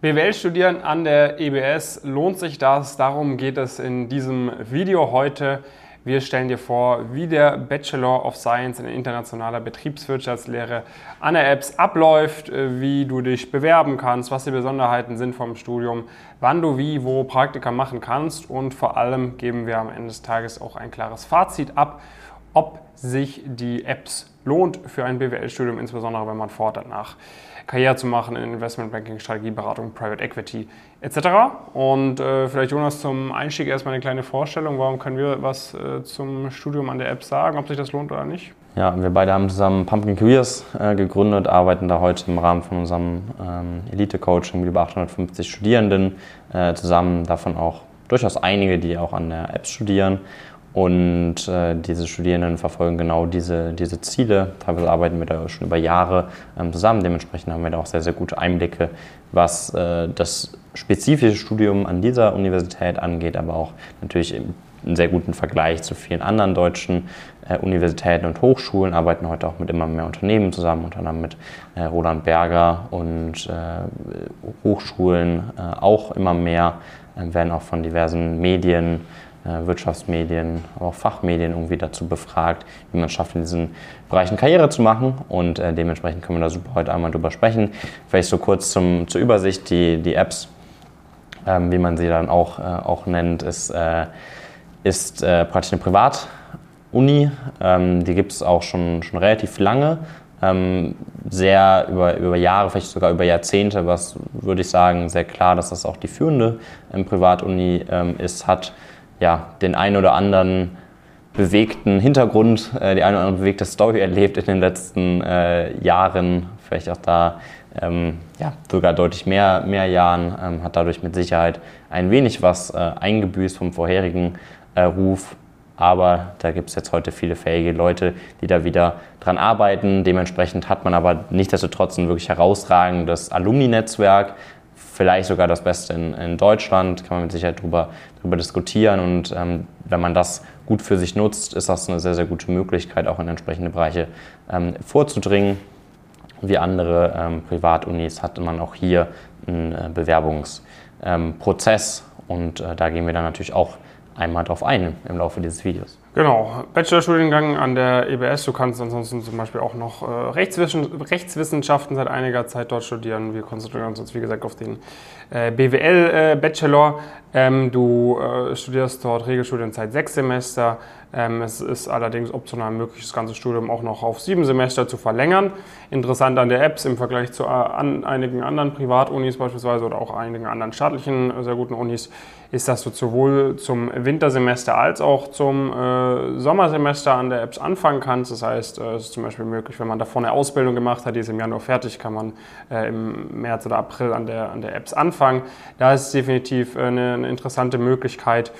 BWL studieren an der EBS, lohnt sich das? Darum geht es in diesem Video heute. Wir stellen dir vor, wie der Bachelor of Science in internationaler Betriebswirtschaftslehre an der EBS abläuft, wie du dich bewerben kannst, was die Besonderheiten sind vom Studium, wann du wie, wo Praktika machen kannst und vor allem geben wir am Ende des Tages auch ein klares Fazit ab, ob sich die EBS lohnt für ein BWL-Studium, insbesondere wenn man fordert nach Karriere zu machen in Investmentbanking, Strategieberatung, Private Equity etc. Und äh, vielleicht Jonas zum Einstieg erstmal eine kleine Vorstellung. Warum können wir was äh, zum Studium an der App sagen, ob sich das lohnt oder nicht? Ja, wir beide haben zusammen Pumpkin Careers äh, gegründet, arbeiten da heute im Rahmen von unserem ähm, Elite-Coaching mit über 850 Studierenden äh, zusammen, davon auch durchaus einige, die auch an der App studieren und äh, diese Studierenden verfolgen genau diese, diese Ziele. Teilweise arbeiten wir da schon über Jahre ähm, zusammen. Dementsprechend haben wir da auch sehr, sehr gute Einblicke, was äh, das spezifische Studium an dieser Universität angeht, aber auch natürlich einen sehr guten Vergleich zu vielen anderen deutschen äh, Universitäten und Hochschulen. Arbeiten heute auch mit immer mehr Unternehmen zusammen, unter anderem mit äh, Roland Berger und äh, Hochschulen äh, auch immer mehr, werden auch von diversen Medien äh, Wirtschaftsmedien, aber auch Fachmedien irgendwie dazu befragt, wie man es schafft, in diesen Bereichen Karriere zu machen. Und äh, dementsprechend können wir da super heute einmal drüber sprechen. Vielleicht so kurz zum, zur Übersicht, die, die Apps, ähm, wie man sie dann auch, äh, auch nennt, ist, äh, ist äh, praktisch eine Privatuni. Ähm, die gibt es auch schon, schon relativ lange. Ähm, sehr über, über Jahre, vielleicht sogar über Jahrzehnte, was würde ich sagen, sehr klar, dass das auch die führende ähm, Privatuni ähm, ist, hat ja, den einen oder anderen bewegten Hintergrund, äh, die eine oder andere bewegte Story erlebt in den letzten äh, Jahren, vielleicht auch da ähm, ja, sogar deutlich mehr, mehr Jahren, ähm, hat dadurch mit Sicherheit ein wenig was äh, eingebüßt vom vorherigen äh, Ruf. Aber da gibt es jetzt heute viele fähige Leute, die da wieder dran arbeiten. Dementsprechend hat man aber nichtsdestotrotz ein wirklich herausragendes Alumni-Netzwerk, vielleicht sogar das Beste in, in Deutschland, kann man mit Sicherheit darüber, darüber diskutieren. Und ähm, wenn man das gut für sich nutzt, ist das eine sehr, sehr gute Möglichkeit, auch in entsprechende Bereiche ähm, vorzudringen. Wie andere ähm, Privatunis hat man auch hier einen äh, Bewerbungsprozess und äh, da gehen wir dann natürlich auch einmal drauf ein im Laufe dieses Videos. Genau, Bachelorstudiengang an der EBS. Du kannst ansonsten zum Beispiel auch noch äh, Rechtswissen, Rechtswissenschaften seit einiger Zeit dort studieren. Wir konzentrieren uns jetzt, wie gesagt, auf den äh, BWL-Bachelor. Äh, ähm, du studierst dort Regelstudienzeit sechs Semester. Ähm, es ist allerdings optional möglich, das ganze Studium auch noch auf sieben Semester zu verlängern. Interessant an der Apps im Vergleich zu einigen anderen Privatunis beispielsweise oder auch einigen anderen staatlichen sehr guten Unis ist, dass du sowohl zum Wintersemester als auch zum äh, Sommersemester an der Apps anfangen kannst. Das heißt, äh, es ist zum Beispiel möglich, wenn man davor eine Ausbildung gemacht hat, die ist im Januar fertig, kann man äh, im März oder April an der, an der Apps anfangen. Da ist es definitiv äh, eine, eine interessante Möglichkeit.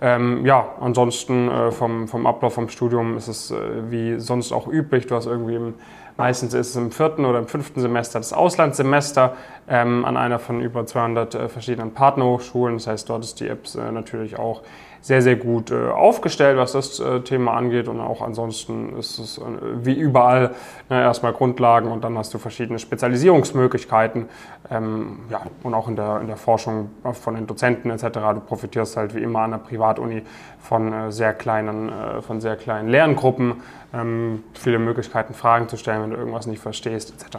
Ähm, ja, ansonsten äh, vom, vom Ablauf vom Studium ist es äh, wie sonst auch üblich. Du hast irgendwie im, meistens ist es im vierten oder im fünften Semester das Auslandssemester ähm, an einer von über 200 äh, verschiedenen Partnerhochschulen. Das heißt, dort ist die Apps äh, natürlich auch sehr, sehr gut äh, aufgestellt, was das äh, Thema angeht. Und auch ansonsten ist es äh, wie überall ne, erstmal Grundlagen und dann hast du verschiedene Spezialisierungsmöglichkeiten. Ähm, ja, und auch in der, in der Forschung von den Dozenten etc. Du profitierst halt wie immer an der Privatuni von äh, sehr kleinen, von sehr kleinen Lerngruppen, ähm, viele Möglichkeiten, Fragen zu stellen, wenn du irgendwas nicht verstehst etc.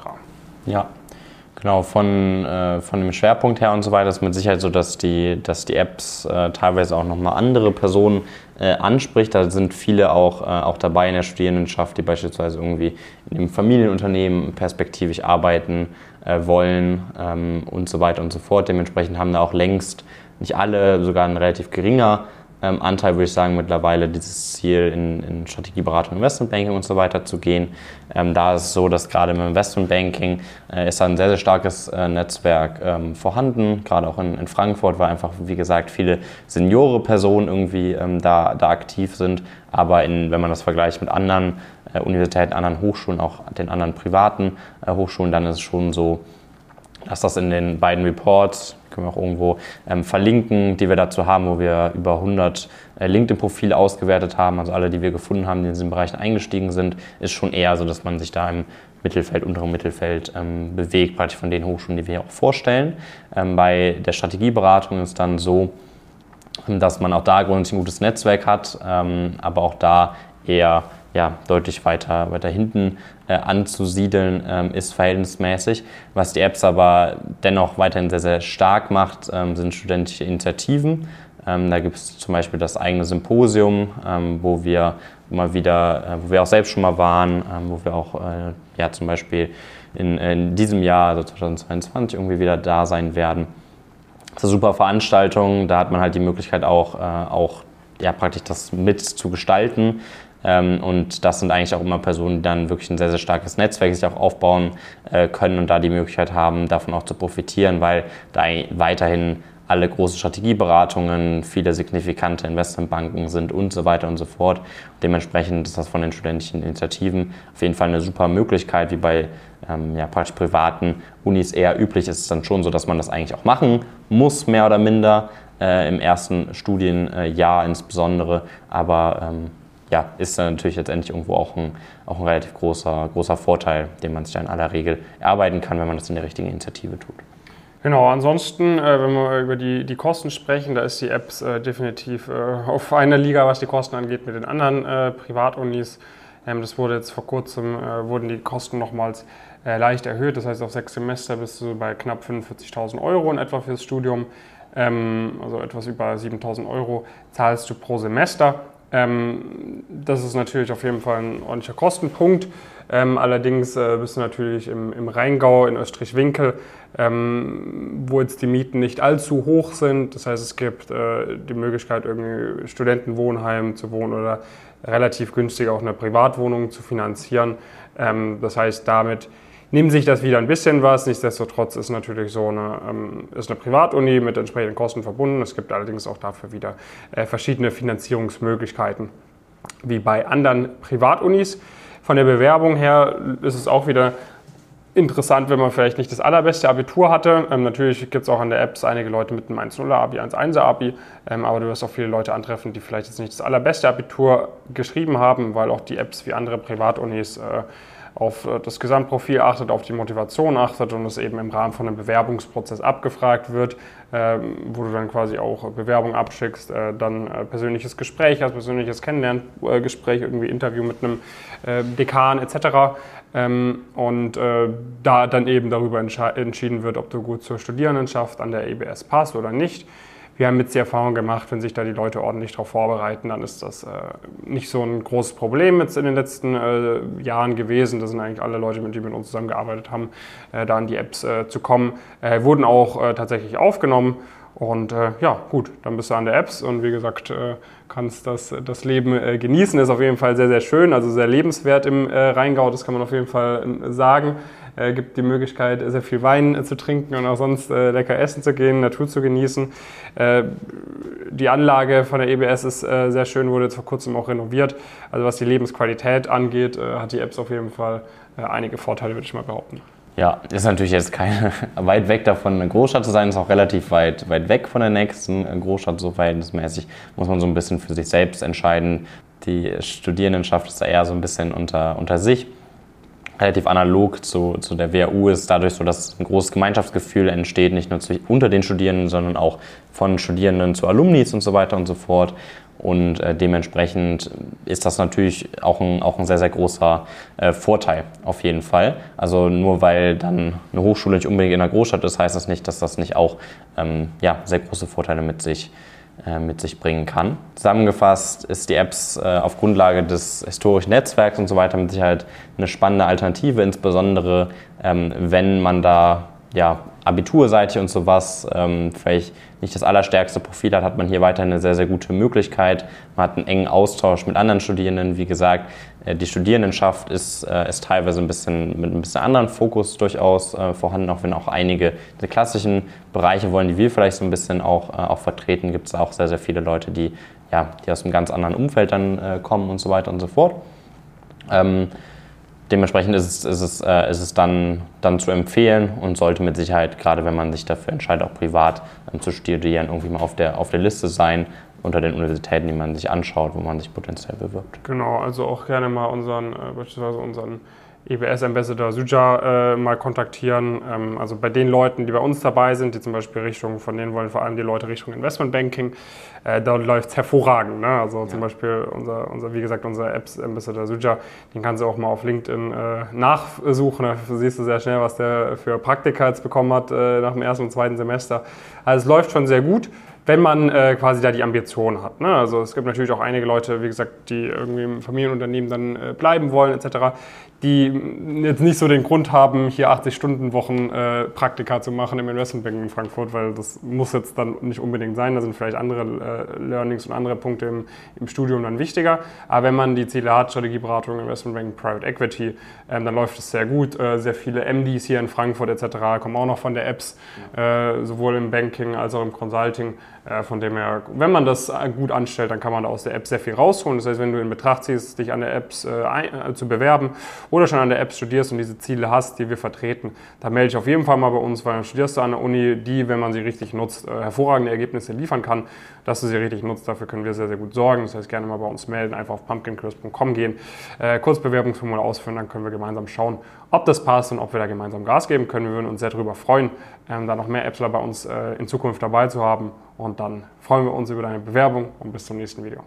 Ja, Genau, von, äh, von dem Schwerpunkt her und so weiter ist mit Sicherheit so, dass die, dass die Apps äh, teilweise auch nochmal andere Personen äh, anspricht. Da sind viele auch, äh, auch dabei in der Studierendenschaft, die beispielsweise irgendwie in einem Familienunternehmen perspektivisch arbeiten äh, wollen ähm, und so weiter und so fort. Dementsprechend haben da auch längst nicht alle, sogar ein relativ geringer ähm, Anteil, würde ich sagen, mittlerweile dieses Ziel in, in Strategieberatung, Investmentbanking und so weiter zu gehen. Ähm, da ist es so, dass gerade im Investmentbanking äh, ist ein sehr, sehr starkes äh, Netzwerk ähm, vorhanden, gerade auch in, in, Frankfurt, weil einfach, wie gesagt, viele seniore Personen irgendwie ähm, da, da aktiv sind. Aber in, wenn man das vergleicht mit anderen äh, Universitäten, anderen Hochschulen, auch den anderen privaten äh, Hochschulen, dann ist es schon so, dass das in den beiden Reports, können wir auch irgendwo ähm, verlinken, die wir dazu haben, wo wir über 100 äh, LinkedIn-Profile ausgewertet haben, also alle, die wir gefunden haben, die in diesen Bereichen eingestiegen sind, ist schon eher so, dass man sich da im Mittelfeld, unterem Mittelfeld ähm, bewegt, praktisch von den Hochschulen, die wir auch vorstellen. Ähm, bei der Strategieberatung ist dann so, dass man auch da grundsätzlich ein gutes Netzwerk hat, ähm, aber auch da eher ja, deutlich weiter, weiter hinten äh, anzusiedeln ähm, ist verhältnismäßig. Was die Apps aber dennoch weiterhin sehr, sehr stark macht, ähm, sind studentische Initiativen. Ähm, da gibt es zum Beispiel das eigene Symposium, ähm, wo wir mal wieder, äh, wo wir auch selbst schon mal waren, ähm, wo wir auch äh, ja, zum Beispiel in, in, diesem Jahr, also 2022, irgendwie wieder da sein werden. Das ist eine super Veranstaltung, da hat man halt die Möglichkeit auch, äh, auch ja, praktisch das mit zu gestalten. Ähm, und das sind eigentlich auch immer Personen, die dann wirklich ein sehr, sehr starkes Netzwerk sich auch aufbauen äh, können und da die Möglichkeit haben, davon auch zu profitieren, weil da weiterhin alle große Strategieberatungen, viele signifikante Investmentbanken sind und so weiter und so fort. Dementsprechend ist das von den studentischen Initiativen auf jeden Fall eine super Möglichkeit, wie bei ähm, ja, praktisch privaten Unis eher üblich ist es dann schon so, dass man das eigentlich auch machen muss, mehr oder minder, äh, im ersten Studienjahr insbesondere. Aber ähm, ja, ist dann natürlich letztendlich irgendwo auch ein, auch ein relativ großer, großer Vorteil, den man sich dann in aller Regel erarbeiten kann, wenn man das in der richtigen Initiative tut. Genau, ansonsten, äh, wenn wir über die, die Kosten sprechen, da ist die Apps äh, definitiv äh, auf einer Liga, was die Kosten angeht, mit den anderen äh, Privatunis. Ähm, das wurde jetzt vor kurzem, äh, wurden die Kosten nochmals äh, leicht erhöht. Das heißt, auf sechs Semester bist du bei knapp 45.000 Euro in etwa fürs Studium. Ähm, also etwas über 7.000 Euro zahlst du pro Semester. Ähm, das ist natürlich auf jeden Fall ein ordentlicher Kostenpunkt. Ähm, allerdings äh, bist du natürlich im, im Rheingau, in Österreich-Winkel, ähm, wo jetzt die Mieten nicht allzu hoch sind. Das heißt, es gibt äh, die Möglichkeit, irgendwie Studentenwohnheim zu wohnen oder relativ günstig auch eine Privatwohnung zu finanzieren. Ähm, das heißt, damit nimmt sich das wieder ein bisschen was. Nichtsdestotrotz ist natürlich so eine, ähm, ist eine Privatuni mit entsprechenden Kosten verbunden. Es gibt allerdings auch dafür wieder äh, verschiedene Finanzierungsmöglichkeiten, wie bei anderen Privatunis. Von der Bewerbung her ist es auch wieder interessant, wenn man vielleicht nicht das allerbeste Abitur hatte. Ähm, natürlich gibt es auch an der Apps einige Leute mit einem 1.0er Abi, 1.1er Abi, ähm, aber du wirst auch viele Leute antreffen, die vielleicht jetzt nicht das allerbeste Abitur geschrieben haben, weil auch die Apps wie andere Privatunis äh, auf äh, das Gesamtprofil achtet, auf die Motivation achtet und es eben im Rahmen von einem Bewerbungsprozess abgefragt wird, ähm, wo du dann quasi auch Bewerbung abschickst, äh, dann äh, persönliches Gespräch hast, persönliches Kennenlerngespräch, irgendwie Interview mit einem Dekan etc. Ähm, und da dann eben darüber entschieden wird, ob du gut zur Studierendenschaft an der EBS passt oder nicht wir haben jetzt die Erfahrung gemacht, wenn sich da die Leute ordentlich darauf vorbereiten, dann ist das äh, nicht so ein großes Problem jetzt in den letzten äh, Jahren gewesen. Das sind eigentlich alle Leute, mit wir mit uns zusammengearbeitet haben, äh, da an die Apps äh, zu kommen, äh, wurden auch äh, tatsächlich aufgenommen. Und ja, gut, dann bist du an der Apps und wie gesagt, kannst das, das Leben genießen. Ist auf jeden Fall sehr, sehr schön, also sehr lebenswert im Rheingau, das kann man auf jeden Fall sagen äh, gibt die Möglichkeit, sehr viel Wein äh, zu trinken und auch sonst äh, lecker essen zu gehen, Natur zu genießen. Äh, die Anlage von der EBS ist äh, sehr schön, wurde jetzt vor kurzem auch renoviert. Also was die Lebensqualität angeht, äh, hat die Apps auf jeden Fall einige Vorteile, würde ich mal behaupten. Ja, ist natürlich jetzt keine weit weg davon, eine Großstadt zu sein, ist auch relativ weit, weit weg von der nächsten Großstadt, so verhältnismäßig. Muss man so ein bisschen für sich selbst entscheiden. Die Studierendenschaft ist da eher so ein bisschen unter, unter sich relativ analog zu, zu der WHU ist, dadurch so, dass ein großes Gemeinschaftsgefühl entsteht, nicht nur unter den Studierenden, sondern auch von Studierenden zu Alumnis und so weiter und so fort. Und äh, dementsprechend ist das natürlich auch ein, auch ein sehr, sehr großer äh, Vorteil auf jeden Fall. Also nur weil dann eine Hochschule nicht unbedingt in einer Großstadt ist, heißt das nicht, dass das nicht auch ähm, ja, sehr große Vorteile mit sich äh, mit sich bringen kann. Zusammengefasst ist die Apps äh, auf Grundlage des historischen Netzwerks und so weiter mit Sicherheit eine spannende Alternative, insbesondere ähm, wenn man da ja, abiturseitig und sowas ähm, vielleicht nicht das allerstärkste Profil hat, hat man hier weiter eine sehr, sehr gute Möglichkeit. Man hat einen engen Austausch mit anderen Studierenden. Wie gesagt, äh, die Studierendenschaft ist, äh, ist teilweise ein bisschen mit ein bisschen anderen Fokus durchaus äh, vorhanden, auch wenn auch einige der klassischen Bereiche wollen, die wir vielleicht so ein bisschen auch, auch vertreten, gibt es auch sehr, sehr viele Leute, die, ja, die aus einem ganz anderen Umfeld dann kommen und so weiter und so fort. Ähm, dementsprechend ist es, ist es, äh, ist es dann, dann zu empfehlen und sollte mit Sicherheit, gerade wenn man sich dafür entscheidet, auch privat ähm, zu studieren, irgendwie mal auf der, auf der Liste sein unter den Universitäten, die man sich anschaut, wo man sich potenziell bewirbt. Genau, also auch gerne mal unseren, äh, beispielsweise unseren EBS Ambassador Suja äh, mal kontaktieren. Ähm, also bei den Leuten, die bei uns dabei sind, die zum Beispiel Richtung, von denen wollen vor allem die Leute Richtung Investmentbanking, äh, da läuft es hervorragend. Ne? Also ja. zum Beispiel unser, unser, wie gesagt, unser Apps Ambassador Suja, den kannst du auch mal auf LinkedIn äh, nachsuchen. Da siehst du sehr schnell, was der für Praktika jetzt bekommen hat äh, nach dem ersten und zweiten Semester. Also es läuft schon sehr gut wenn man äh, quasi da die Ambition hat. Ne? Also es gibt natürlich auch einige Leute, wie gesagt, die irgendwie im Familienunternehmen dann äh, bleiben wollen etc., die jetzt nicht so den Grund haben, hier 80-Stunden-Wochen äh, Praktika zu machen im Investmentbanking in Frankfurt, weil das muss jetzt dann nicht unbedingt sein. Da sind vielleicht andere äh, Learnings und andere Punkte im, im, Studium dann wichtiger. Aber wenn man die Ziele hat, Strategieberatung, Investmentbanking, Private Equity, ähm, dann läuft es sehr gut. Äh, sehr viele MDs hier in Frankfurt etc. kommen auch noch von der Apps, äh, sowohl im Banking als auch im Consulting. Äh, von dem her, wenn man das gut anstellt, dann kann man aus der App sehr viel rausholen. Das heißt, wenn du in Betracht ziehst, dich an der App äh, zu bewerben oder schon an der App studierst und diese Ziele hast, die wir vertreten, dann melde dich auf jeden Fall mal bei uns, weil dann studierst du an der Uni, die, wenn man sie richtig nutzt, äh, hervorragende Ergebnisse liefern kann. Dass du sie richtig nutzt, dafür können wir sehr, sehr gut sorgen. Das heißt, gerne mal bei uns melden, einfach auf pumpkincrisp.com gehen, äh, kurz Bewerbungsformular ausfüllen, dann können wir gemeinsam schauen, ob das passt und ob wir da gemeinsam Gas geben können. Wir würden uns sehr darüber freuen, ähm, da noch mehr Appsler bei uns äh, in Zukunft dabei zu haben. Und dann freuen wir uns über deine Bewerbung und bis zum nächsten Video.